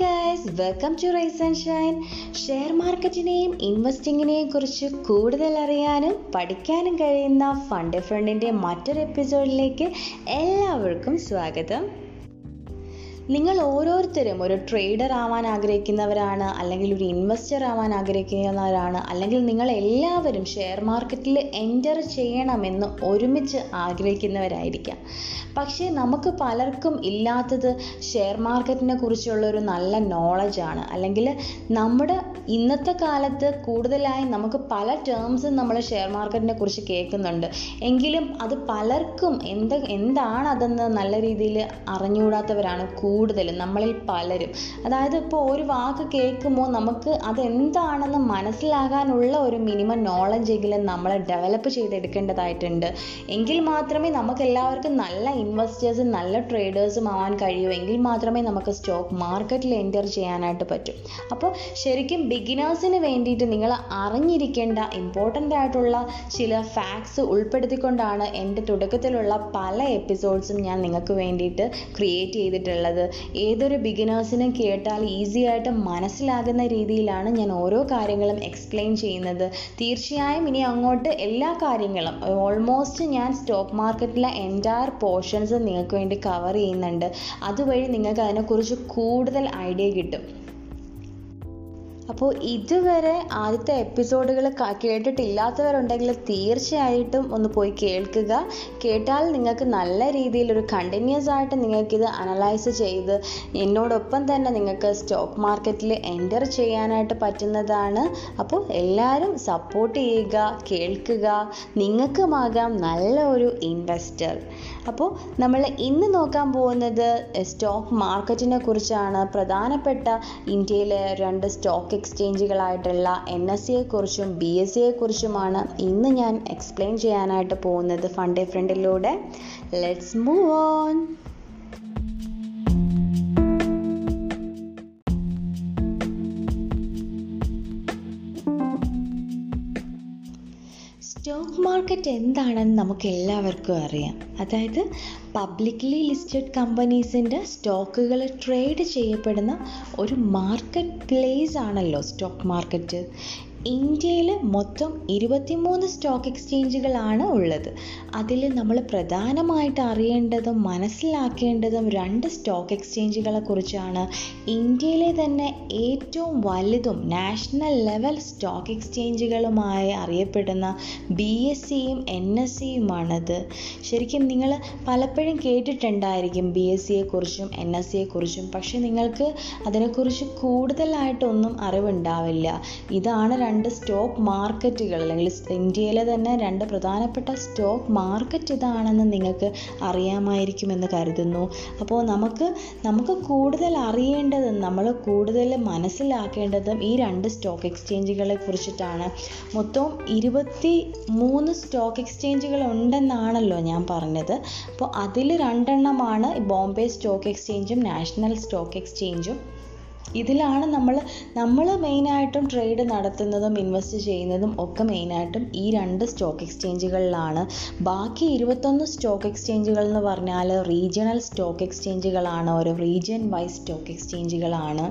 Guys welcome to rise and shine share മാർക്കറ്റിനെയും ഇൻവെസ്റ്റിങ്ങിനെയും കുറിച്ച് കൂടുതൽ അറിയാനും പഠിക്കാനും കഴിയുന്ന ഫണ്ട് ഫ്രണ്ടിന്റെ മറ്റൊരു എപ്പിസോഡിലേക്ക് എല്ലാവർക്കും സ്വാഗതം. നിങ്ങൾ ഓരോരുത്തരും ഒരു ട്രേഡർ ആവാൻ ആഗ്രഹിക്കുന്നവരാണ് അല്ലെങ്കിൽ ഒരു ഇൻവെസ്റ്റർ ആവാൻ ആഗ്രഹിക്കുന്നവരാണ് അല്ലെങ്കിൽ നിങ്ങൾ എല്ലാവരും ഷെയർ മാർക്കറ്റിൽ എന്റർ ചെയ്യണമെന്ന് ഒരുമിച്ച് ആഗ്രഹിക്കുന്നവരായിരിക്കാം. പക്ഷേ നമുക്ക് പലർക്കും ഇല്ലാത്തത് ഷെയർ മാർക്കറ്റിനെ കുറിച്ചുള്ള ഒരു നല്ല നോളജാണ് അല്ലെങ്കിൽ നമ്മുടെ ഇന്നത്തെ കാലത്ത് കൂടുതലായി നമുക്ക് പല ടേംസും നമ്മൾ ഷെയർ മാർക്കറ്റിനെ കുറിച്ച് കേൾക്കുന്നുണ്ട്. എങ്കിലും അത് പലർക്കും എന്ത് എന്താണ് അതെന്ന് നല്ല രീതിയിൽ അറിഞ്ഞുകൂടാത്തവരാണ് കൂടുതലും നമ്മളിൽ പലരും. അതായത് ഇപ്പോൾ ഒരു വാക്ക് കേൾക്കുമ്പോൾ നമുക്ക് അതെന്താണെന്ന് മനസ്സിലാകാനുള്ള ഒരു മിനിമം നോളജ് എങ്കിലും നമ്മൾ ഡെവലപ്പ് ചെയ്തെടുക്കേണ്ടതായിട്ടുണ്ട്. എങ്കിൽ മാത്രമേ നമുക്ക് എല്ലാവർക്കും നല്ല ഇൻവെസ്റ്റേഴ്സും നല്ല ട്രേഡേഴ്സും ആവാൻ കഴിയൂ. എങ്കിൽ മാത്രമേ നമുക്ക് സ്റ്റോക്ക് മാർക്കറ്റിൽ എന്റർ ചെയ്യാനായിട്ട് പറ്റൂ. അപ്പോൾ ശരിക്കും ബിഗിനേഴ്സിന് വേണ്ടിയിട്ട് നിങ്ങൾ അറിഞ്ഞിരിക്കേണ്ട ഇമ്പോർട്ടന്റ് ആയിട്ടുള്ള ചില ഫാക്ട്സ് ഉൾപ്പെടുത്തിക്കൊണ്ടാണ് എന്റെ തുടക്കത്തിലുള്ള പല എപ്പിസോഡ്സും ഞാൻ നിങ്ങൾക്ക് വേണ്ടിയിട്ട് ക്രിയേറ്റ് ചെയ്തിട്ടുള്ളത്. ഏതൊരു ബിഗിനേഴ്സിനും കേട്ടാൽ ഈസി ആയിട്ട് മനസ്സിലാകുന്ന രീതിയിലാണ് ഞാൻ ഓരോ കാര്യങ്ങളും എക്സ്പ്ലെയിൻ ചെയ്യുന്നത്. തീർച്ചയായും ഇനി അങ്ങോട്ട് എല്ലാ കാര്യങ്ങളും ഓൾമോസ്റ്റ് ഞാൻ സ്റ്റോക്ക് മാർക്കറ്റിലെ എന്റയർ പോർഷൻസ് നിങ്ങൾക്ക് വേണ്ടി കവർ ചെയ്യുന്നുണ്ട്. അതുവഴി നിങ്ങൾക്ക് അതിനെക്കുറിച്ച് കൂടുതൽ ഐഡിയ കിട്ടും. അപ്പോൾ ഇതുവരെ ആദ്യത്തെ എപ്പിസോഡുകൾ കേട്ടിട്ടില്ലാത്തവരുണ്ടെങ്കിൽ തീർച്ചയായിട്ടും ഒന്ന് പോയി കേൾക്കുക. കേട്ടാൽ നിങ്ങൾക്ക് നല്ല രീതിയിൽ ഒരു കണ്ടിന്യൂസ് ആയിട്ട് നിങ്ങൾക്കിത് അനലൈസ് ചെയ്ത് എന്നോടൊപ്പം തന്നെ നിങ്ങൾക്ക് സ്റ്റോക്ക് മാർക്കറ്റിൽ എന്റർ ചെയ്യാനായിട്ട് പറ്റുന്നതാണ്. അപ്പോൾ എല്ലാവരും സപ്പോർട്ട് ചെയ്യുക കേൾക്കുക. നിങ്ങൾക്കുമാകാം നല്ല ഒരു ഇൻവെസ്റ്റർ അപ്പോൾ നമ്മൾ ഇന്ന് നോക്കാൻ പോകുന്നത് സ്റ്റോക്ക് മാർക്കറ്റിനെ കുറിച്ചാണ്. പ്രധാനപ്പെട്ട ഇന്ത്യയിലെ രണ്ട് സ്റ്റോക്ക് എക്സ്ചേഞ്ചുകളായിട്ടുള്ള എൻ എസ് സിയെ കുറിച്ചും ബി എസ് സിയെ കുറിച്ചുമാണ് ഇന്ന് ഞാൻ എക്സ്പ്ലെയിൻ ചെയ്യാനായിട്ട് പോകുന്നത് ഫണ്ട് ഫ്രണ്ടിലൂടെ ലെറ്റ്സ് മൂവ് ഓൺ മാർക്കറ്റ് എന്താണെന്ന് നമുക്ക് എല്ലാവർക്കും അറിയാം. അതായത് പബ്ലിക്ലി ലിസ്റ്റഡ് കമ്പനീസിന്റെ സ്റ്റോക്കുകൾ ട്രേഡ് ചെയ്യപ്പെടുന്ന ഒരു മാർക്കറ്റ് പ്ലേസ് ആണല്ലോ സ്റ്റോക്ക് മാർക്കറ്റ് ഇന്ത്യയിൽ മൊത്തം ഇരുപത്തിമൂന്ന് സ്റ്റോക്ക് എക്സ്ചേഞ്ചുകളാണ് ഉള്ളത്. അതിൽ നമ്മൾ പ്രധാനമായിട്ട് അറിയേണ്ടതും മനസ്സിലാക്കേണ്ടതും രണ്ട് സ്റ്റോക്ക് എക്സ്ചേഞ്ചുകളെ കുറിച്ചാണ്. ഇന്ത്യയിലെ തന്നെ ഏറ്റവും വലുതും നാഷണൽ ലെവൽ സ്റ്റോക്ക് എക്സ്ചേഞ്ചുകളുമായി അറിയപ്പെടുന്ന ബി എസ് സിയും എൻ എസ് സിയുമാണത് ശരിക്കും നിങ്ങൾ പലപ്പോഴും കേട്ടിട്ടുണ്ടായിരിക്കും ബി എസ് സിയെ കുറിച്ചും എൻ എസ് സിയെ കുറിച്ചും പക്ഷെ നിങ്ങൾക്ക് അതിനെക്കുറിച്ച് കൂടുതലായിട്ടൊന്നും അറിവുണ്ടാവില്ല. ഇതാണ് രണ്ട് സ്റ്റോക്ക് മാർക്കറ്റുകൾ അല്ലെങ്കിൽ ഇന്ത്യയിലെ തന്നെ രണ്ട് പ്രധാനപ്പെട്ട സ്റ്റോക്ക് മാർക്കറ്റ് ഇതാണെന്ന് നിങ്ങൾക്ക് അറിയാമായിരിക്കുമെന്ന് കരുതുന്നു. അപ്പോൾ നമുക്ക് നമുക്ക് കൂടുതൽ അറിയേണ്ടതും നമ്മൾ കൂടുതൽ മനസ്സിലാക്കേണ്ടതും ഈ രണ്ട് സ്റ്റോക്ക് എക്സ്ചേഞ്ചുകളെ കുറിച്ചിട്ടാണ്. മൊത്തം ഇരുപത്തി മൂന്ന് സ്റ്റോക്ക് എക്സ്ചേഞ്ചുകൾ ഉണ്ടെന്നാണല്ലോ ഞാൻ പറഞ്ഞത്. അപ്പോൾ അതിൽ രണ്ടെണ്ണമാണ് ബോംബെ സ്റ്റോക്ക് എക്സ്ചേഞ്ചും നാഷണൽ സ്റ്റോക്ക് എക്സ്ചേഞ്ചും. ഇതിലാണ് നമ്മൾ നമ്മൾ മെയിനായിട്ടും ട്രേഡ് നടത്തുന്നതും ഇൻവെസ്റ്റ് ചെയ്യുന്നതും ഒക്കെ മെയിനായിട്ടും ഈ രണ്ട് സ്റ്റോക്ക് എക്സ്ചേഞ്ചുകളിലാണ് ബാക്കി ഇരുപത്തൊന്ന് സ്റ്റോക്ക് എക്സ്ചേഞ്ചുകൾ എന്ന് പറഞ്ഞാൽ റീജിയണൽ സ്റ്റോക്ക് എക്സ്ചേഞ്ചുകളാണ് ഓരോ റീജിയൻ വൈസ് സ്റ്റോക്ക് എക്സ്ചേഞ്ചുകളാണ്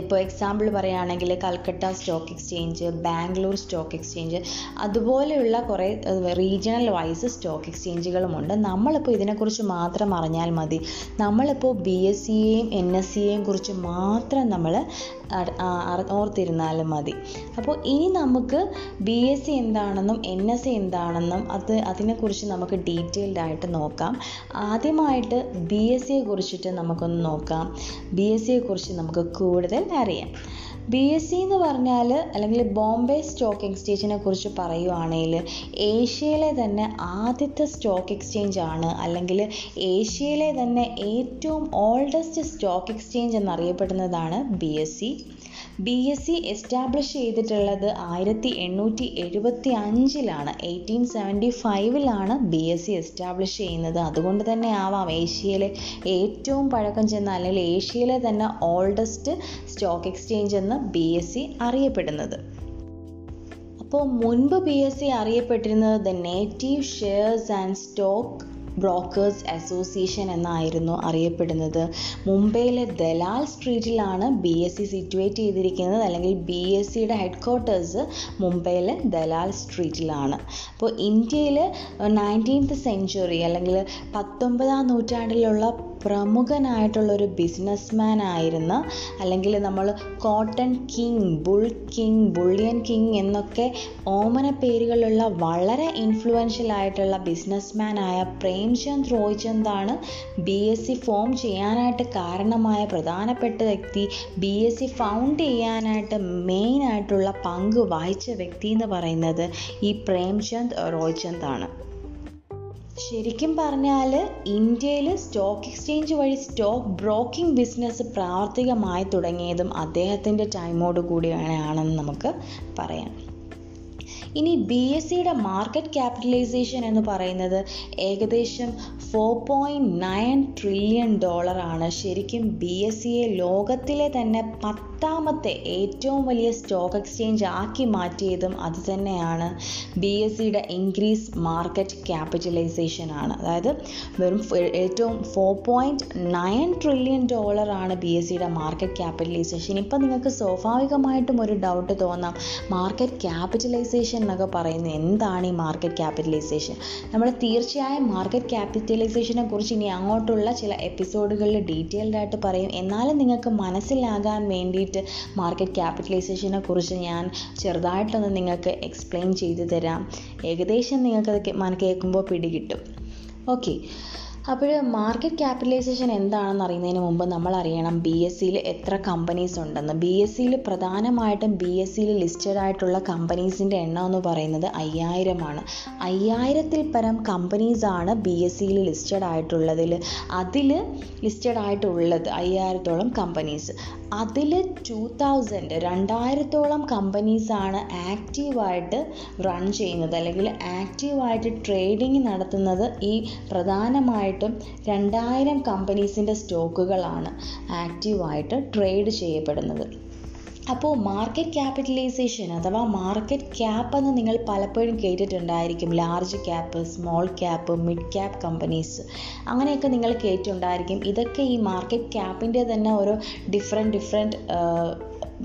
ഇപ്പോൾ എക്സാമ്പിൾ പറയുകയാണെങ്കിൽ Calcutta stock exchange Bangalore stock exchange അതുപോലെയുള്ള കുറേ റീജിയണൽ വൈസ് സ്റ്റോക്ക് എക്സ്ചേഞ്ചുകളുമുണ്ട് നമ്മളിപ്പോൾ ഇതിനെക്കുറിച്ച് മാത്രം അറിഞ്ഞാൽ മതി. നമ്മളിപ്പോൾ ബി എസ് സിയെയും എൻ എസ് സിയെയും കുറിച്ച് മാത്രം നമ്മൾ ഓർത്തിരുന്നാലും മതി. അപ്പോൾ ഇനി നമുക്ക് ബി എസ് സി എന്താണെന്നും എൻ എസ് സി എന്താണെന്നും അത് അതിനെക്കുറിച്ച് നമുക്ക് ഡീറ്റെയിൽഡ് ആയിട്ട് നോക്കാം. ആദ്യമായിട്ട് ബി എസ് സിയെ കുറിച്ചിട്ട് നമുക്കൊന്ന് നോക്കാം. ബി എസ് സിയെ കുറിച്ച് നമുക്ക് കൂടുതൽ അറിയാം. ബി എസ് സി എന്ന് പറഞ്ഞാൽ അല്ലെങ്കിൽ ബോംബെ സ്റ്റോക്ക് എക്സ്ചേഞ്ചിനെ കുറിച്ച് പറയുവാണെങ്കിൽ ഏഷ്യയിലെ തന്നെ ആദ്യത്തെ സ്റ്റോക്ക് എക്സ്ചേഞ്ച് ആണ്. അല്ലെങ്കിൽ ഏഷ്യയിലെ തന്നെ ഏറ്റവും oldest stock exchange എന്നറിയപ്പെടുന്നതാണ് B S E B S E establish ചെയ്തിട്ടുള്ളത് ആയിരത്തി എണ്ണൂറ്റി എഴുപത്തി അഞ്ചിലാണ് എയ്റ്റീൻ സെവന്റി ഫൈവിലാണ് ബി എസ് സി എസ്റ്റാബ്ലിഷ് ചെയ്യുന്നത്. അതുകൊണ്ട് തന്നെ ആവാം ഏഷ്യയിലെ ഏറ്റവും പഴക്കം ചെന്ന അല്ലെങ്കിൽ ഏഷ്യയിലെ തന്നെ ഓൾഡസ്റ്റ് സ്റ്റോക്ക് എക്സ്ചേഞ്ച് എന്ന് ബി എസ് സി അറിയപ്പെടുന്നത്. അപ്പോൾ മുൻപ് ബി എസ് സി അറിയപ്പെട്ടിരുന്നത് the native shares and stock brokers association എന്നായിരുന്നു അറിയപ്പെടുന്നത്. മുംബൈയിലെ ദലാൽ സ്ട്രീറ്റിലാണ് ബി എസ് സി സിറ്റുവേറ്റ് ചെയ്തിരിക്കുന്നത്. അല്ലെങ്കിൽ ബി എസ് സിയുടെ ഹെഡ് ക്വാർട്ടേഴ്സ് മുംബൈയിലെ ദലാൽ സ്ട്രീറ്റിലാണ്. അപ്പോൾ ഇന്ത്യയിൽ നയന്റീൻത്ത് സെഞ്ച്വറി അല്ലെങ്കിൽ പത്തൊമ്പതാം നൂറ്റാണ്ടിലുള്ള പ്രമുഖനായിട്ടുള്ള ഒരു ബിസിനസ്മാൻ ആയിരുന്ന അല്ലെങ്കിൽ നമ്മൾ cotton king bull king bullion king എന്നൊക്കെ ഓമന പേരുകളുള്ള വളരെ ഇൻഫ്ലുവൻഷ്യൽ ആയിട്ടുള്ള ബിസിനസ്മാൻ ആയ പ്രേംചന്ദ് റോയ്ചന്ദാണ് ബി എസ് സി ഫോം ചെയ്യാനായിട്ട് കാരണമായ പ്രധാനപ്പെട്ട വ്യക്തി ബി എസ് സി ഫൗണ്ട് ചെയ്യാനായിട്ട് മെയിൻ ആയിട്ടുള്ള പങ്ക് വഹിച്ച വ്യക്തി എന്ന് പറയുന്നത് ഈ പ്രേംചന്ദ് റോയ്ചന്ദ് ആണ് ശരിക്കും പറഞ്ഞാൽ ഇന്ത്യയിൽ സ്റ്റോക്ക് എക്സ്ചേഞ്ച് വഴി സ്റ്റോക്ക് ബ്രോക്കിംഗ് ബിസിനസ് പ്രാവർത്തികമായി തുടങ്ങിയതും അദ്ദേഹത്തിന്റെ ടൈമോട് കൂടിയാണെന്ന് നമുക്ക് പറയാം. ഇനി ബി എസ് സിയുടെ മാർക്കറ്റ് ക്യാപിറ്റലൈസേഷൻ എന്ന് പറയുന്നത് ഏകദേശം ഫോർ പോയിന്റ് നയൻ ട്രില്യൺ ഡോളറാണ് ശരിക്കും ബി എസ് സിയെ ലോകത്തിലെ തന്നെ പത്താമത്തെ ഏറ്റവും വലിയ സ്റ്റോക്ക് എക്സ്ചേഞ്ച് ആക്കി മാറ്റിയതും അത് തന്നെയാണ് ബി എസ് സിയുടെ ഇൻക്രീസ് മാർക്കറ്റ് ക്യാപിറ്റലൈസേഷൻ ആണ്. അതായത് വെറും ഏറ്റവും ഫോർ പോയിന്റ് നയൻ ട്രില്യൺ ഡോളറാണ് ബി എസ് സിയുടെ മാർക്കറ്റ് ക്യാപിറ്റലൈസേഷൻ ഇപ്പം നിങ്ങൾക്ക് സ്വാഭാവികമായിട്ടും ഒരു ഡൗട്ട് തോന്നാം മാർക്കറ്റ് ക്യാപിറ്റലൈസേഷൻ എന്നൊക്കെ പറയുന്നത് എന്താണ് ഈ മാർക്കറ്റ് ക്യാപിറ്റലൈസേഷൻ നമ്മൾ തീർച്ചയായും മാർക്കറ്റ് ക്യാപിറ്റലൈസേഷനെ കുറിച്ച് ഇനി അങ്ങോട്ടുള്ള ചില എപ്പിസോഡുകളിൽ ഡീറ്റെയിൽഡ് ആയിട്ട് പറയും. എന്നാലും നിങ്ങൾക്ക് മനസ്സിലാകാൻ വേണ്ടിയിട്ട് മാർക്കറ്റ് ക്യാപിറ്റലൈസേഷനെ കുറിച്ച് ഞാൻ ചെറുതായിട്ടൊന്ന് നിങ്ങൾക്ക് എക്സ്പ്ലെയിൻ ചെയ്തു തരാം. ഏകദേശം നിങ്ങൾക്കത് മന കേൾക്കുമ്പോൾ പിടികിട്ടും ഓക്കെ അപ്പോൾ മാർക്കറ്റ് ക്യാപിറ്റലൈസേഷൻ എന്താണെന്ന് അറിയുന്നതിന് മുമ്പ് നമ്മൾ അറിയണം ബി എസ് സിയിൽ എത്ര കമ്പനീസ് ഉണ്ടെന്ന്. ബി എസ് സിയിൽ പ്രധാനമായിട്ടും ബി എസ് സിയിൽ ലിസ്റ്റഡ് ആയിട്ടുള്ള കമ്പനീസിന്റെ എണ്ണം എന്ന് പറയുന്നത് അയ്യായിരമാണ് അയ്യായിരത്തിൽ പരം കമ്പനീസാണ് ബി എസ് സിയിൽ ലിസ്റ്റഡ് ആയിട്ടുള്ളതിൽ അതിൽ ലിസ്റ്റഡ് ആയിട്ടുള്ളത് അയ്യായിരത്തോളം കമ്പനീസ് അതിൽ ടു തൗസൻഡ് രണ്ടായിരത്തോളം കമ്പനീസാണ് ആക്റ്റീവായിട്ട് റൺ ചെയ്യുന്നത്. അല്ലെങ്കിൽ ആക്റ്റീവായിട്ട് ട്രേഡിംഗ് നടത്തുന്നത് ഈ പ്രധാനമായിട്ടും രണ്ടായിരം കമ്പനീസിന്റെ സ്റ്റോക്കുകളാണ് ആക്റ്റീവായിട്ട് ട്രേഡ് ചെയ്യപ്പെടുന്നത്. അപ്പോൾ മാർക്കറ്റ് ക്യാപിറ്റലൈസേഷൻ അഥവാ മാർക്കറ്റ് ക്യാപ്പ് എന്ന് നിങ്ങൾ പലപ്പോഴും കേട്ടിട്ടുണ്ടായിരിക്കും. Large cap small cap mid cap companies അങ്ങനെയൊക്കെ നിങ്ങൾ കേട്ടിട്ടുണ്ടായിരിക്കും. ഇതൊക്കെ ഈ മാർക്കറ്റ് ക്യാപ്പിന്റെ തന്നെ ഓരോ ഡിഫറെന്റ് ഡിഫറെന്റ്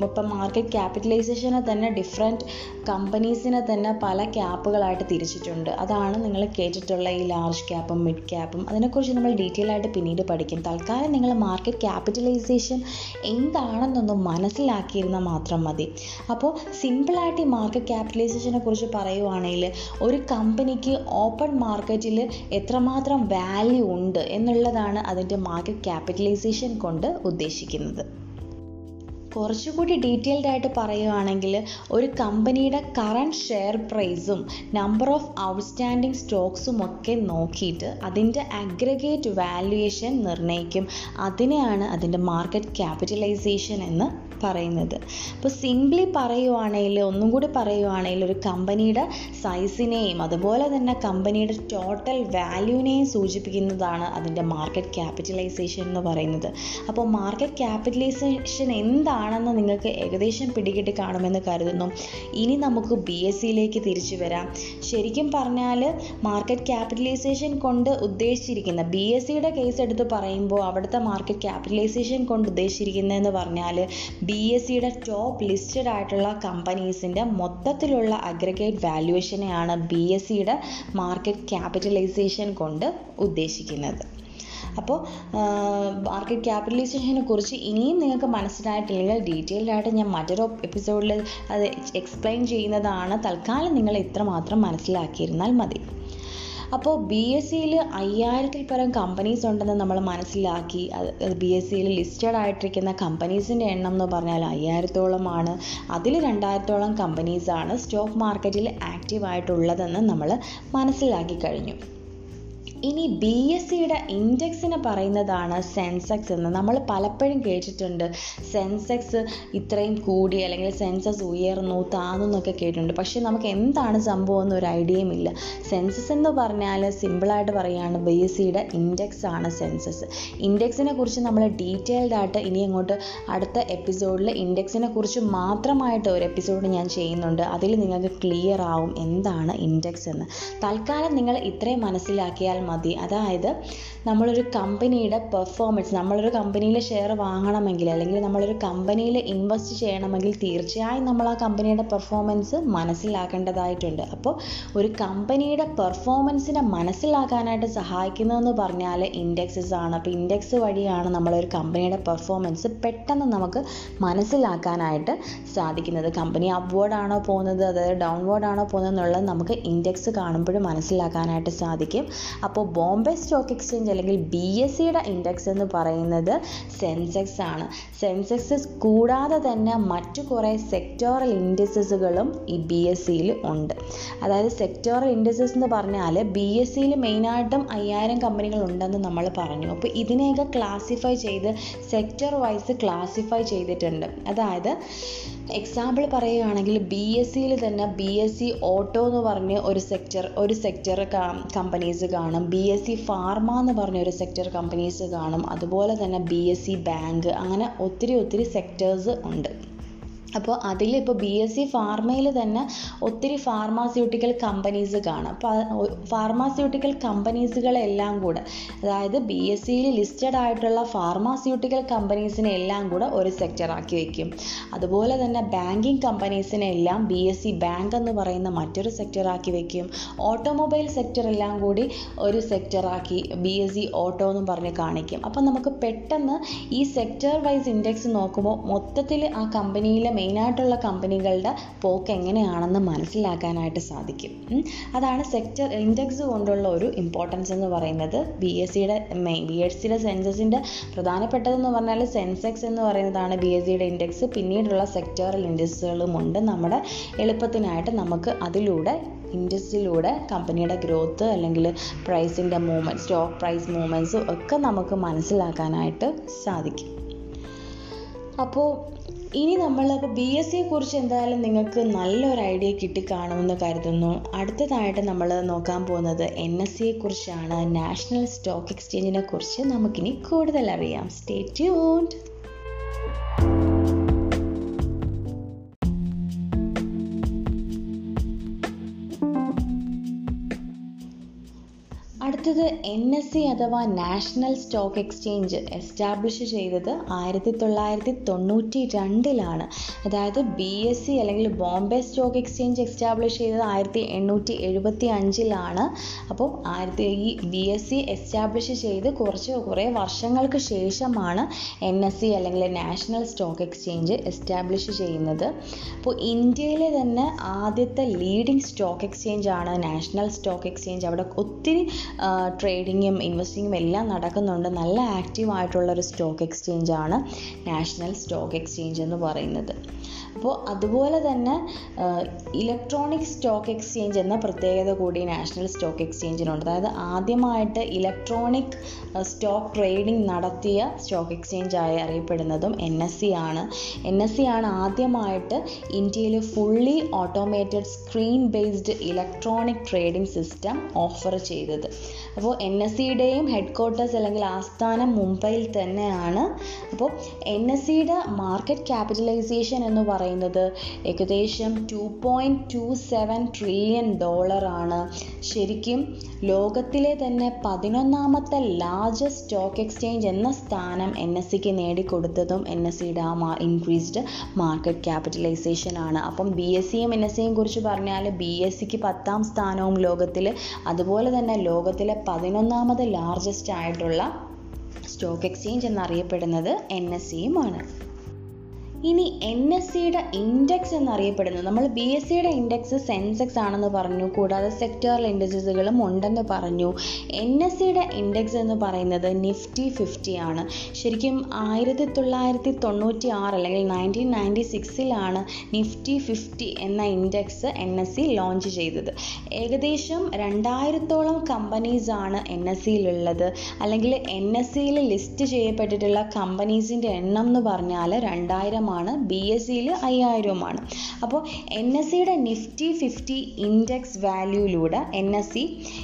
ഇപ്പം മാർക്കറ്റ് ക്യാപിറ്റലൈസേഷനെ തന്നെ ഡിഫറെന്റ് കമ്പനീസിനെ തന്നെ പല ക്യാപ്പുകളായിട്ട് തിരിച്ചിട്ടുണ്ട്. അതാണ് നിങ്ങൾ കേട്ടിട്ടുള്ള ഈ ലാർജ് ക്യാപ്പും മിഡ് ക്യാപ്പും അതിനെക്കുറിച്ച് നമ്മൾ ഡീറ്റെയിൽ ആയിട്ട് പിന്നീട് പഠിക്കും. തൽക്കാലം നിങ്ങൾ മാർക്കറ്റ് ക്യാപിറ്റലൈസേഷൻ എന്താണെന്നൊന്ന് മനസ്സിലാക്കിയിരുന്നാൽ മാത്രം മതി. അപ്പോൾ സിമ്പിളായിട്ട് ഈ മാർക്കറ്റ് ക്യാപിറ്റലൈസേഷനെ കുറിച്ച് പറയുവാണെങ്കിൽ ഒരു കമ്പനിക്ക് ഓപ്പൺ മാർക്കറ്റിൽ എത്രമാത്രം വാല്യൂ ഉണ്ട് എന്നുള്ളതാണ് അതിന്റെ മാർക്കറ്റ് ക്യാപിറ്റലൈസേഷൻ കൊണ്ട് ഉദ്ദേശിക്കുന്നത്. കുറച്ചുകൂടി ഡീറ്റെയിൽഡ് ആയിട്ട് പറയുകയാണെങ്കിൽ ഒരു കമ്പനിയുടെ കറണ്ട് ഷെയർ പ്രൈസും നമ്പർ ഓഫ് ഔട്ട്സ്റ്റാൻഡിങ് സ്റ്റോക്സും ഒക്കെ നോക്കിയിട്ട് അതിന്റെ അഗ്രഗേറ്റ് വാല്യുവേഷൻ നിർണയിക്കും. അതിനെയാണ് അതിന്റെ മാർക്കറ്റ് ക്യാപിറ്റലൈസേഷൻ എന്ന് പറയുന്നത്. അപ്പോൾ സിംപ്ലി പറയുവാണെങ്കിൽ ഒന്നും കൂടി പറയുവാണെങ്കിൽ ഒരു കമ്പനിയുടെ സൈസിനെയും അതുപോലെ തന്നെ കമ്പനിയുടെ ടോട്ടൽ വാല്യൂവിനെയും സൂചിപ്പിക്കുന്നതാണ് അതിന്റെ മാർക്കറ്റ് ക്യാപിറ്റലൈസേഷൻ എന്ന് പറയുന്നത്. അപ്പോൾ മാർക്കറ്റ് ക്യാപിറ്റലൈസേഷൻ എന്താണെന്ന് നിങ്ങൾക്ക് ഏകദേശം പിടികിട്ടി കാണുമെന്ന് കരുതുന്നു. ഇനി നമുക്ക് ബി എസ് സിയിലേക്ക് തിരിച്ചു വരാം. ശരിക്കും പറഞ്ഞാൽ മാർക്കറ്റ് ക്യാപിറ്റലൈസേഷൻ കൊണ്ട് ഉദ്ദേശിച്ചിരിക്കുന്ന ബി എസ് സിയുടെ കേസ് എടുത്ത് പറയുമ്പോൾ അവിടുത്തെ മാർക്കറ്റ് ക്യാപിറ്റലൈസേഷൻ കൊണ്ട് ഉദ്ദേശിച്ചിരിക്കുന്നതെന്ന് പറഞ്ഞാൽ ബി എസ് സിയുടെ ടോപ്പ് ലിസ്റ്റഡ് ആയിട്ടുള്ള കമ്പനീസിന്റെ മൊത്തത്തിലുള്ള അഗ്രഗേറ്റ് വാല്യുവേഷനെയാണ് ബി എസ് സിയുടെ മാർക്കറ്റ് ക്യാപിറ്റലൈസേഷൻ കൊണ്ട് ഉദ്ദേശിക്കുന്നത്. അപ്പോൾ മാർക്കറ്റ് ക്യാപിറ്റലൈസേഷനെ കുറിച്ച് ഇനിയും നിങ്ങൾക്ക് മനസ്സിലായിട്ടില്ലെങ്കിൽ ഡീറ്റെയിൽഡ് ആയിട്ട് ഞാൻ മറ്റൊരു എപ്പിസോഡിൽ അത് എക്സ്പ്ലെയിൻ ചെയ്യുന്നതാണ്. തൽക്കാലം നിങ്ങൾ ഇത്രമാത്രം മനസ്സിലാക്കിയിരുന്നാൽ മതി. അപ്പോൾ ബി എസ് സിയിൽ അയ്യായിരത്തിൽ പരം കമ്പനീസ് ഉണ്ടെന്ന് നമ്മൾ മനസ്സിലാക്കി. അത് ബി എസ് സിയിൽ ലിസ്റ്റഡ് ആയിട്ടിരിക്കുന്ന കമ്പനീസിന്റെ എണ്ണം എന്ന് പറഞ്ഞാൽ അയ്യായിരത്തോളമാണ്. അതിൽ രണ്ടായിരത്തോളം കമ്പനീസാണ് സ്റ്റോക്ക് മാർക്കറ്റിൽ ആക്റ്റീവ് ആയിട്ടുള്ളതെന്ന് നമ്മൾ മനസ്സിലാക്കി കഴിഞ്ഞു. ഇനി ബി എസ് സിയുടെ ഇൻഡെക്സിനെ പറയുന്നതാണ് സെൻസെക്സ് എന്ന്. നമ്മൾ പലപ്പോഴും കേട്ടിട്ടുണ്ട്. സെൻസെക്സ് ഇത്രയും കൂടി അല്ലെങ്കിൽ സെൻസസ് ഉയർന്നു താന്നു എന്നൊക്കെ കേട്ടിട്ടുണ്ട്. പക്ഷേ നമുക്ക് എന്താണ് സംഭവം എന്നൊരു ഐഡിയയും ഇല്ല. സെൻസസ് എന്ന് പറഞ്ഞാൽ സിമ്പിളായിട്ട് പറയുകയാണ് ബി എസ് സിയുടെ ഇൻഡെക്സ് ആണ് സെൻസസ് ഇൻഡെക്സിനെ കുറിച്ച് നമ്മൾ ഡീറ്റെയിൽഡ് ആയിട്ട് ഇനി അങ്ങോട്ട് അടുത്ത എപ്പിസോഡിൽ ഇൻഡെക്സിനെ കുറിച്ച് മാത്രമായിട്ട് ഒരു എപ്പിസോഡ് ഞാൻ ചെയ്യുന്നുണ്ട്. അതിൽ നിങ്ങൾക്ക് ക്ലിയർ ആവും എന്താണ് ഇൻഡെക്സ് എന്ന്. തൽക്കാലം നിങ്ങൾ ഇത്രയും മനസ്സിലാക്കിയാൽ മതി. അതായത് നമ്മളൊരു കമ്പനിയുടെ പെർഫോമൻസ് നമ്മളൊരു കമ്പനിയിലെ ഷെയർ വാങ്ങണമെങ്കിൽ അല്ലെങ്കിൽ നമ്മളൊരു കമ്പനിയിൽ ഇൻവെസ്റ്റ് ചെയ്യണമെങ്കിൽ തീർച്ചയായും നമ്മൾ ആ കമ്പനിയുടെ പെർഫോമൻസ് മനസ്സിലാക്കേണ്ടതായിട്ടുണ്ട്. അപ്പോൾ ഒരു കമ്പനിയുടെ പെർഫോമൻസിനെ മനസ്സിലാക്കാനായിട്ട് സഹായിക്കുന്നതെന്ന് പറഞ്ഞാൽ ഇൻഡെക്സസ് ആണ്. അപ്പോൾ ഇൻഡെക്സ് വഴിയാണ് നമ്മളൊരു കമ്പനിയുടെ പെർഫോമൻസ് പെട്ടെന്ന് നമുക്ക് മനസ്സിലാക്കാനായിട്ട് സാധിക്കുന്നത്. കമ്പനി അപ്വേർഡ് ആണോ പോകുന്നത്? അതായത് ഡൗൺവേർഡ് ആണോ പോകുന്നത് എന്നുള്ളത് നമുക്ക് ഇൻഡെക്സ് കാണുമ്പോഴും മനസ്സിലാക്കാനായിട്ട് സാധിക്കും. അപ്പോൾ ബോംബെ സ്റ്റോക്ക് എക്സ്ചേഞ്ച് അല്ലെങ്കിൽ ബി എസ് സിയുടെ ഇൻഡെക്സ് എന്ന് പറയുന്നത് സെൻസെക്സ് ആണ്. സെൻസെക്സ് കൂടാതെ തന്നെ മറ്റു കുറേ സെക്ടോറൽ ഇൻഡസസുകളും ഈ ബി എസ് സിയിൽ ഉണ്ട്. അതായത് സെക്ടോറൽ ഇൻഡസസ് എന്ന് പറഞ്ഞാൽ ബി എസ് സിയിൽ മെയിനായിട്ടും അയ്യായിരം കമ്പനികൾ ഉണ്ടെന്ന് നമ്മൾ പറഞ്ഞു. അപ്പോൾ ഇതിനെയൊക്കെ ക്ലാസിഫൈ ചെയ്ത് സെക്ടർ വൈസ് ക്ലാസിഫൈ ചെയ്തിട്ടുണ്ട്. അതായത് എക്സാമ്പിൾ പറയുകയാണെങ്കിൽ ബി എസ് സിയിൽ തന്നെ ബി എസ് സി ഓട്ടോ എന്ന് പറഞ്ഞ ഒരു സെക്ടർ ഒരു സെക്ടർ കമ്പനീസ് കാണും. ബി എസ് സി ഫാർമ എന്ന് പറഞ്ഞ ഒരു സെക്ടർ കമ്പനീസ് കാണും. അതുപോലെ തന്നെ ബി എസ് സി ബാങ്ക് അങ്ങനെ ഒത്തിരി ഒത്തിരി സെക്ടേഴ്സ് ഉണ്ട്. അപ്പോൾ അതിൽ ഇപ്പോൾ ബി എസ് സി ഫാർമയിൽ തന്നെ ഒത്തിരി ഫാർമാസ്യൂട്ടിക്കൽ കമ്പനീസ് കാണാം. അപ്പോൾ ഫാർമാസ്യൂട്ടിക്കൽ കമ്പനീസുകളെല്ലാം കൂടെ അതായത് ബി എസ് സിയിൽ ലിസ്റ്റഡ് ആയിട്ടുള്ള ഫാർമാസ്യൂട്ടിക്കൽ കമ്പനീസിനെ എല്ലാം കൂടെ ഒരു സെക്ടറാക്കി വയ്ക്കും അതുപോലെ തന്നെ ബാങ്കിങ് കമ്പനീസിനെ എല്ലാം ബി എസ് സി ബാങ്ക് എന്ന് പറയുന്ന മറ്റൊരു സെക്ടറാക്കി വയ്ക്കും ഓട്ടോമൊബൈൽ സെക്ടർ എല്ലാം കൂടി ഒരു സെക്ടറാക്കി ബി എസ് സി ഓട്ടോ എന്ന് പറഞ്ഞ് കാണിക്കും. അപ്പം നമുക്ക് പെട്ടെന്ന് ഈ സെക്ടർ വൈസ് ഇൻഡെക്സ് നോക്കുമ്പോൾ മൊത്തത്തിൽ ആ കമ്പനിയിലെ മെയിനായിട്ടുള്ള കമ്പനികളുടെ പോക്ക് എങ്ങനെയാണെന്ന് മനസ്സിലാക്കാനായിട്ട് സാധിക്കും. അതാണ് സെക്ടർ ഇൻഡെക്സ് കൊണ്ടുള്ള ഒരു ഇമ്പോർട്ടൻസ് എന്ന് പറയുന്നത്. ബി എസ് സിയുടെ മെയിൻ ബി എസ് സിയുടെ സെൻസസിന്റെ പ്രധാനപ്പെട്ടതെന്ന് പറഞ്ഞാൽ സെൻസെക്സ് എന്ന് പറയുന്നതാണ് ബി എസ് സിയുടെ ഇൻഡെക്സ് പിന്നീടുള്ള സെക്ടറൽ ഇൻഡെക്സുകളും ഉണ്ട്. നമ്മുടെ എളുപ്പത്തിനായിട്ട് നമുക്ക് അതിലൂടെ ഇൻഡസ്ട്രിയിലൂടെ കമ്പനിയുടെ ഗ്രോത്ത് അല്ലെങ്കിൽ പ്രൈസിന്റെ മൂവ്മെന്റ് സ്റ്റോക്ക് പ്രൈസ് മൂവ്മെന്റ്സും ഒക്കെ നമുക്ക് മനസ്സിലാക്കാനായിട്ട് സാധിക്കും. അപ്പോൾ ഇനി നമ്മൾ അപ്പോൾ ബി എസ് സിയെ കുറിച്ച് എന്തായാലും നിങ്ങൾക്ക് നല്ലൊരു ഐഡിയ കിട്ടി കിട്ടിക്കാണുമെന്ന് കരുതുന്നു. അടുത്തതായിട്ട് നമ്മൾ നോക്കാൻ പോകുന്നത് എൻ എസ് സിയെ കുറിച്ചാണ്. നാഷണൽ സ്റ്റോക്ക് എക്സ്ചേഞ്ചിനെ കുറിച്ച് നമുക്കിനി കൂടുതൽ അറിയാം. സ്റ്റേ ട്യൂൺഡ് അടുത്തത് എൻ എസ് സി അഥവാ നാഷണൽ സ്റ്റോക്ക് എക്സ്ചേഞ്ച് എസ്റ്റാബ്ലിഷ് ചെയ്തത് ആയിരത്തി തൊള്ളായിരത്തി തൊണ്ണൂറ്റി രണ്ടിലാണ് അതായത് ബി എസ് സി അല്ലെങ്കിൽ ബോംബെ സ്റ്റോക്ക് എക്സ്ചേഞ്ച് എസ്റ്റാബ്ലിഷ് ചെയ്തത് ആയിരത്തി എണ്ണൂറ്റി എഴുപത്തി അഞ്ചിലാണ് അപ്പോൾ ആയിരത്തി ഈ ബി എസ് സി എസ്റ്റാബ്ലിഷ് ചെയ്ത് കുറച്ച് കുറേ വർഷങ്ങൾക്ക് ശേഷമാണ് എൻ എസ് സി അല്ലെങ്കിൽ നാഷണൽ സ്റ്റോക്ക് എക്സ്ചേഞ്ച് എസ്റ്റാബ്ലിഷ് ചെയ്യുന്നത്. അപ്പോൾ ഇന്ത്യയിലെ തന്നെ ആദ്യത്തെ ലീഡിംഗ് സ്റ്റോക്ക് എക്സ്ചേഞ്ച് ആണ് നാഷണൽ സ്റ്റോക്ക് എക്സ്ചേഞ്ച് അവിടെ ഒത്തിരി ട്രേഡിങ്ങും ഇൻവെസ്റ്റിങ്ങും എല്ലാം നടക്കുന്നുണ്ട്. നല്ല ആക്റ്റീവ് ആയിട്ടുള്ള ഒരു സ്റ്റോക്ക് എക്സ്ചേഞ്ച് ആണ് നാഷണൽ സ്റ്റോക്ക് എക്സ്ചേഞ്ച് എന്ന് പറയുന്നത്. അപ്പോൾ അതുപോലെ തന്നെ ഇലക്ട്രോണിക് സ്റ്റോക്ക് എക്സ്ചേഞ്ച് എന്ന പ്രത്യേകത കൂടി നാഷണൽ സ്റ്റോക്ക് എക്സ്ചേഞ്ചിനുണ്ട് അതായത് ആദ്യമായിട്ട് ഇലക്ട്രോണിക് സ്റ്റോക്ക് ട്രേഡിംഗ് നടത്തിയ സ്റ്റോക്ക് എക്സ്ചേഞ്ച് ആയി അറിയപ്പെടുന്നതും എൻ എസ് സി ആണ്. എൻ എസ് സി ആണ് ആദ്യമായിട്ട് ഇന്ത്യയിൽ fully automated screen based electronic trading system offer ചെയ്തത്. അപ്പോൾ എൻ എസ് സിയുടെയും ഹെഡ് അല്ലെങ്കിൽ ആസ്ഥാനം മുംബൈയിൽ തന്നെയാണ്. അപ്പോൾ എൻ എസ് സിയുടെ മാർക്കറ്റ് ക്യാപിറ്റലൈസേഷൻ എന്ന് പറയുന്നത് ഏകദേശം two point two seven trillion ഡോളറാണ് ശരിക്കും ലോകത്തിലെ തന്നെ പതിനൊന്നാമത്തെ ലാർജസ്റ്റ് സ്റ്റോക്ക് എക്സ്ചേഞ്ച് എന്ന സ്ഥാനം എൻ എസ് സിക്ക് നേടിക്കൊടുത്തതും എൻ എസ് സിയുടെ ആ മാ ഇൻക്രീസ്ഡ് മാർക്കറ്റ് ക്യാപിറ്റലൈസേഷൻ ആണ്. അപ്പം ബി എസ് സിയും എൻ എസ് സിയും കുറിച്ച് പറഞ്ഞാൽ ബി എസ് സിക്ക് പത്താം സ്ഥാനവും ലോകത്തിൽ അതുപോലെ തന്നെ ലോകത്തിലെ പതിനൊന്നാമത് ലാർജസ്റ്റ് ആയിട്ടുള്ള സ്റ്റോക്ക് എക്സ്ചേഞ്ച് എന്നറിയപ്പെടുന്നത് എൻ എസ് സിയുമാണ് ഇനി എൻ എസ് സിയുടെ ഇൻഡെക്സ് എന്നറിയപ്പെടുന്നത് നമ്മൾ ബി എസ് സിയുടെ ഇൻഡെക്സ് സെൻസെക്സ് ആണെന്ന് പറഞ്ഞു കൂടാതെ സെക്ടറൽ ഇൻഡസ്ട്രീസുകളും ഉണ്ടെന്ന് പറഞ്ഞു. എൻ എസ് സിയുടെ ഇൻഡെക്സ് എന്ന് പറയുന്നത് നിഫ്റ്റി ഫിഫ്റ്റി ആണ്. ശരിക്കും ആയിരത്തി തൊള്ളായിരത്തി തൊണ്ണൂറ്റി ആറ് അല്ലെങ്കിൽ നയന്റീൻ നയന്റി സിക്സിലാണ് നിഫ്റ്റി ഫിഫ്റ്റി എന്ന index N S C launch ചെയ്തത്. ഏകദേശം രണ്ടായിരത്തോളം കമ്പനീസ് ആണ് എൻ എസ് സിയിലുള്ളത് അല്ലെങ്കിൽ എൻ എസ് സിയിൽ ലിസ്റ്റ് ചെയ്യപ്പെട്ടിട്ടുള്ള കമ്പനീസിന്റെ എണ്ണം എന്ന് പറഞ്ഞാൽ രണ്ടായിരം രണ്ടായിരവുമാണ് ബി എസ് സിയിൽ അയ്യായിരവുമാണ് അപ്പോൾ എൻ എസ് സിയുടെ നിഫ്റ്റി ഫിഫ്റ്റി ഇൻഡെക്സ് വാല്യൂയിലൂടെ എൻ എസ് സി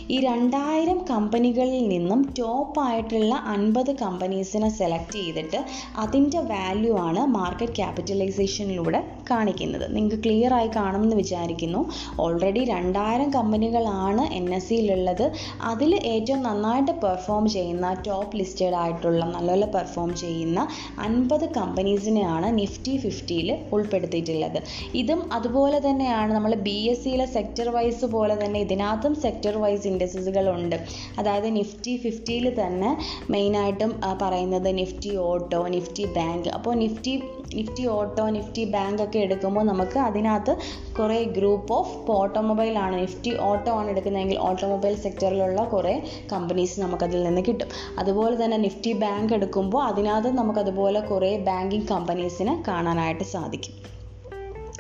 ഈ രണ്ടായിരം കമ്പനികളിൽ നിന്നും ടോപ്പ് ആയിട്ടുള്ള അൻപത് കമ്പനീസിനെ സെലക്ട് ചെയ്തിട്ട് അതിന്റെ വാല്യൂ ആണ് മാർക്കറ്റ് ക്യാപിറ്റലൈസേഷനിലൂടെ കാണിക്കുന്നത്. നിങ്ങൾക്ക് ക്ലിയർ ആയി കാണുമെന്ന് വിചാരിക്കുന്നു. ഓൾറെഡി രണ്ടായിരം കമ്പനികളാണ് എൻ എസ് സിയിലുള്ളത് അതിൽ ഏറ്റവും നന്നായിട്ട് പെർഫോം ചെയ്യുന്ന ടോപ്പ് ലിസ്റ്റഡ് ആയിട്ടുള്ള നല്ലപോലെ പെർഫോം ചെയ്യുന്ന അൻപത് കമ്പനീസിനെയാണ് നിഫ്റ്റി ഫിഫ്റ്റിയിൽ ഉൾപ്പെടുത്തിയിട്ടുള്ളത്. ഇതും അതുപോലെ തന്നെയാണ് നമ്മൾ ബി എസ് സിയിലെ സെക്ടർ വൈസ് പോലെ തന്നെ ഇതിനകത്തും സെക്ടർ വൈസ് ഇൻഡസ്ട്രീസുകളുണ്ട് അതായത് നിഫ്റ്റി ഫിഫ്റ്റിയിൽ തന്നെ മെയിനായിട്ടും പറയുന്നത് നിഫ്റ്റി ഓട്ടോ നിഫ്റ്റി ബാങ്ക് അപ്പോൾ നിഫ്റ്റി നിഫ്റ്റി ഓട്ടോ നിഫ്റ്റി ബാങ്ക് ഒക്കെ എടുക്കുമ്പോൾ നമുക്ക് അതിനകത്ത് കുറേ ഗ്രൂപ്പ് ഓഫ് ഓട്ടോമൊബൈൽ ആണ്. നിഫ്റ്റി ഓട്ടോ ആണ് എടുക്കുന്നതെങ്കിൽ ഓട്ടോമൊബൈൽ സെക്ടറിലുള്ള കുറേ കമ്പനീസ് നമുക്കതിൽ നിന്ന് കിട്ടും. അതുപോലെ തന്നെ നിഫ്റ്റി ബാങ്ക് എടുക്കുമ്പോൾ അതിനകത്ത് നമുക്കതുപോലെ കുറേ ബാങ്കിങ് കമ്പനീസിനെ കാണാനായിട്ട് സാധിക്കും.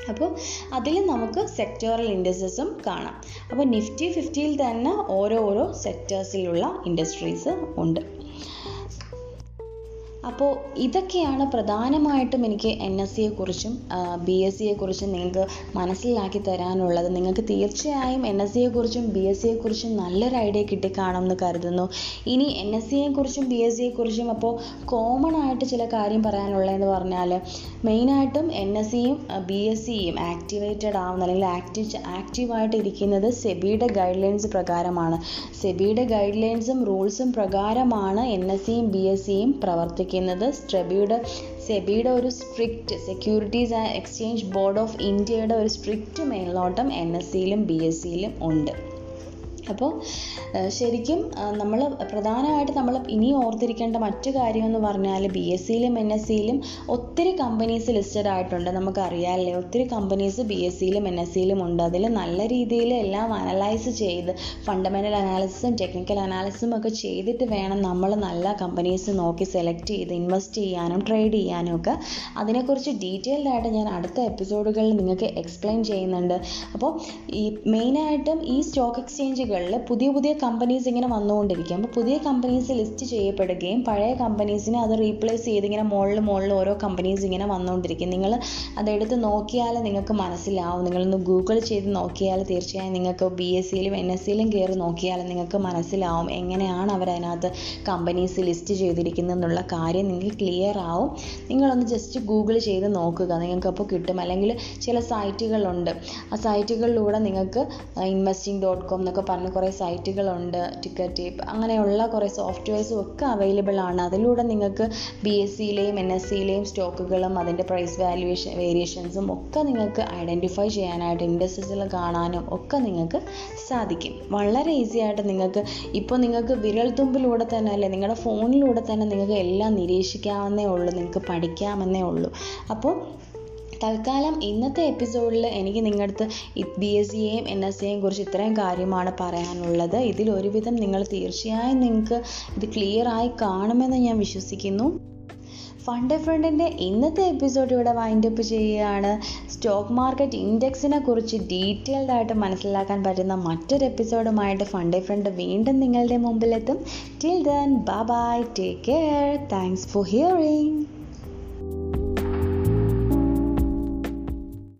അപ്പോൾ അതിൽ നമുക്ക് സെക്ടറൽ ഇൻഡസ്ട്രീസും കാണാം. അപ്പോൾ നിഫ്റ്റി ഫിഫ്റ്റിയിൽ തന്നെ ഓരോ ഓരോ സെക്ടേഴ്സിലുള്ള ഇൻഡസ്ട്രീസ് ഉണ്ട്. അപ്പോൾ ഇതൊക്കെയാണ് പ്രധാനമായിട്ടും എനിക്ക് എൻ എസ് സിയെ കുറിച്ചും ബി എസ് സിയെ കുറിച്ചും നിങ്ങൾക്ക് മനസ്സിലാക്കി തരാനുള്ളത്. നിങ്ങൾക്ക് തീർച്ചയായും എൻ എസ് സിയെ കുറിച്ചും ബി എസ് സിയെ കുറിച്ചും നല്ലൊരു ഐഡിയ കിട്ടിക്കാണുമെന്ന് കരുതുന്നു. ഇനി എൻ എസ് സിയെ കുറിച്ചും ബി എസ് സിയെ കുറിച്ചും അപ്പോൾ കോമൺ ആയിട്ട് ചില കാര്യം പറയാനുള്ളതെന്ന് പറഞ്ഞാൽ മെയിനായിട്ടും എൻ എസ് സിയും ബി എസ് സിയും ആക്ടിവേറ്റഡ് ആവുന്ന അല്ലെങ്കിൽ ആക്റ്റീവ് ആക്റ്റീവായിട്ട് ഇരിക്കുന്നത് സെബിയുടെ ഗൈഡ് ലൈൻസ് പ്രകാരമാണ്. സെബിയുടെ ഗൈഡ് ലൈൻസും റൂൾസും പ്രകാരമാണ് എൻ എസ് സിയും ബി എസ് സിയും പ്രവർത്തിക്കുന്നത്. സ്ട്രെബിയുടെ സെബിയുടെ ഒരു strict securities and exchange board of ഇന്ത്യയുടെ ഒരു സ്ട്രിക്റ്റ് മേൽനോട്ടം എൻ എസ് സിയിലും ബി എസ് സിയിലും ഉണ്ട്. അപ്പോൾ ശരിക്കും നമ്മൾ പ്രധാനമായിട്ട് നമ്മൾ ഇനി ഓർത്തിരിക്കേണ്ട മറ്റു കാര്യം എന്ന് പറഞ്ഞാൽ ബി എസ് സിയിലും എൻ എസ് സിയിലും ഒത്തിരി കമ്പനീസ് ലിസ്റ്റഡ് ആയിട്ടുണ്ട് നമുക്കറിയാമല്ലേ ഒത്തിരി കമ്പനീസ് ബി എസ് സിയിലും എൻ എസ് സിയിലും ഉണ്ട്. അതിൽ നല്ല രീതിയിൽ എല്ലാം അനലൈസ് ചെയ്ത് ഫണ്ടമെന്റൽ അനാലിസിസും ടെക്നിക്കൽ അനാലിസിസും ഒക്കെ ചെയ്തിട്ട് വേണം നമ്മൾ നല്ല കമ്പനീസ് നോക്കി സെലക്ട് ചെയ്ത് ഇൻവെസ്റ്റ് ചെയ്യാനും ട്രേഡ് ചെയ്യാനും ഒക്കെ. അതിനെക്കുറിച്ച് ഡീറ്റെയിൽഡ് ആയിട്ട് ഞാൻ അടുത്ത എപ്പിസോഡുകളിൽ നിങ്ങൾക്ക് എക്സ്പ്ലെയിൻ ചെയ്യുന്നുണ്ട്. അപ്പോൾ ഈ മെയിനായിട്ടും ഈ സ്റ്റോക്ക് എക്സ്ചേഞ്ചുകളിൽ പുതിയ പുതിയ കമ്പനീസ് ഇങ്ങനെ വന്നുകൊണ്ടിരിക്കും. അപ്പോൾ പുതിയ കമ്പനീസ് ലിസ്റ്റ് ചെയ്യപ്പെടുകയും പഴയ കമ്പനീസിനെ അത് റീപ്ലേസ് ചെയ്ത് ഇങ്ങനെ മുകളിൽ മുകളിൽ ഓരോ കമ്പനീസ് ഇങ്ങനെ വന്നുകൊണ്ടിരിക്കും. നിങ്ങൾ അതെടുത്ത് നോക്കിയാൽ നിങ്ങൾക്ക് മനസ്സിലാവും. നിങ്ങളൊന്ന് ഗൂഗിൾ ചെയ്ത് നോക്കിയാൽ തീർച്ചയായും നിങ്ങൾക്ക് ബി എസ് സിയിലും എൻ എസ് സിയിലും കയറി നോക്കിയാൽ നിങ്ങൾക്ക് മനസ്സിലാവും എങ്ങനെയാണ് അവരതിനകത്ത് കമ്പനീസ് ലിസ്റ്റ് ചെയ്തിരിക്കുന്നത് എന്നുള്ള കാര്യം നിങ്ങൾക്ക് ക്ലിയർ ആവും. നിങ്ങളൊന്ന് ജസ്റ്റ് ഗൂഗിൾ ചെയ്ത് നോക്കുക. നിങ്ങൾക്ക് അപ്പോൾ കിട്ടും. അല്ലെങ്കിൽ ചില സൈറ്റുകളുണ്ട്. ആ സൈറ്റുകളിലൂടെ നിങ്ങൾക്ക് ഇൻവെസ്റ്റിംഗ് ഡോട്ട് കോം എന്നൊക്കെ കുറേ സൈറ്റുകളുണ്ട് ടിക്കറ്റ് ടേപ്പ് അങ്ങനെയുള്ള കുറേ സോഫ്റ്റ്വെയർസും ഒക്കെ അവൈലബിൾ ആണ്. അതിലൂടെ നിങ്ങൾക്ക് ബി എസ് സിയിലെയും എൻ എസ് സിയിലെയും സ്റ്റോക്കുകളും അതിന്റെ പ്രൈസ് വാല്യുവേഷൻ വേരിയേഷൻസും ഒക്കെ നിങ്ങൾക്ക് ഐഡന്റിഫൈ ചെയ്യാനായിട്ട് ഇൻഡസ്ട്രീസിൽ കാണാനും ഒക്കെ നിങ്ങൾക്ക് സാധിക്കും. വളരെ ഈസി ആയിട്ട് നിങ്ങൾക്ക് ഇപ്പോൾ നിങ്ങൾക്ക് വിരൽത്തുമ്പിലൂടെ തന്നെ അല്ലേ നിങ്ങളുടെ ഫോണിലൂടെ തന്നെ നിങ്ങൾക്ക് എല്ലാം നിരീക്ഷിക്കാവുന്നേ ഉള്ളൂ നിങ്ങൾക്ക് പഠിക്കാമെന്നേ ഉള്ളൂ. അപ്പോൾ തൽക്കാലം ഇന്നത്തെ എപ്പിസോഡിൽ എനിക്ക് നിങ്ങളുടെ അടുത്ത് ബി എസ് സിയെയും എൻ എസ് സിയെയും കുറിച്ച് ഇത്രയും കാര്യമാണ് പറയാനുള്ളത്. ഇതിൽ ഒരുവിധം നിങ്ങൾ തീർച്ചയായും നിങ്ങൾക്ക് ഇത് ക്ലിയർ ആയി കാണുമെന്ന് ഞാൻ വിശ്വസിക്കുന്നു. ഫണ്ട് ഫ്രണ്ടിന്റെ ഇന്നത്തെ എപ്പിസോഡ് ഇവിടെ വൈൻഡ് അപ്പ് ചെയ്യുകയാണ്. സ്റ്റോക്ക് മാർക്കറ്റ് ഇൻഡെക്സിനെ കുറിച്ച് ഡീറ്റെയിൽഡ് ആയിട്ട് മനസ്സിലാക്കാൻ പറ്റുന്ന മറ്റൊരു എപ്പിസോഡുമായിട്ട് ഫണ്ട് ഫ്രണ്ട് വീണ്ടും നിങ്ങളുടെ മുമ്പിലെത്തും. Till then bye bye take care thanks for hearing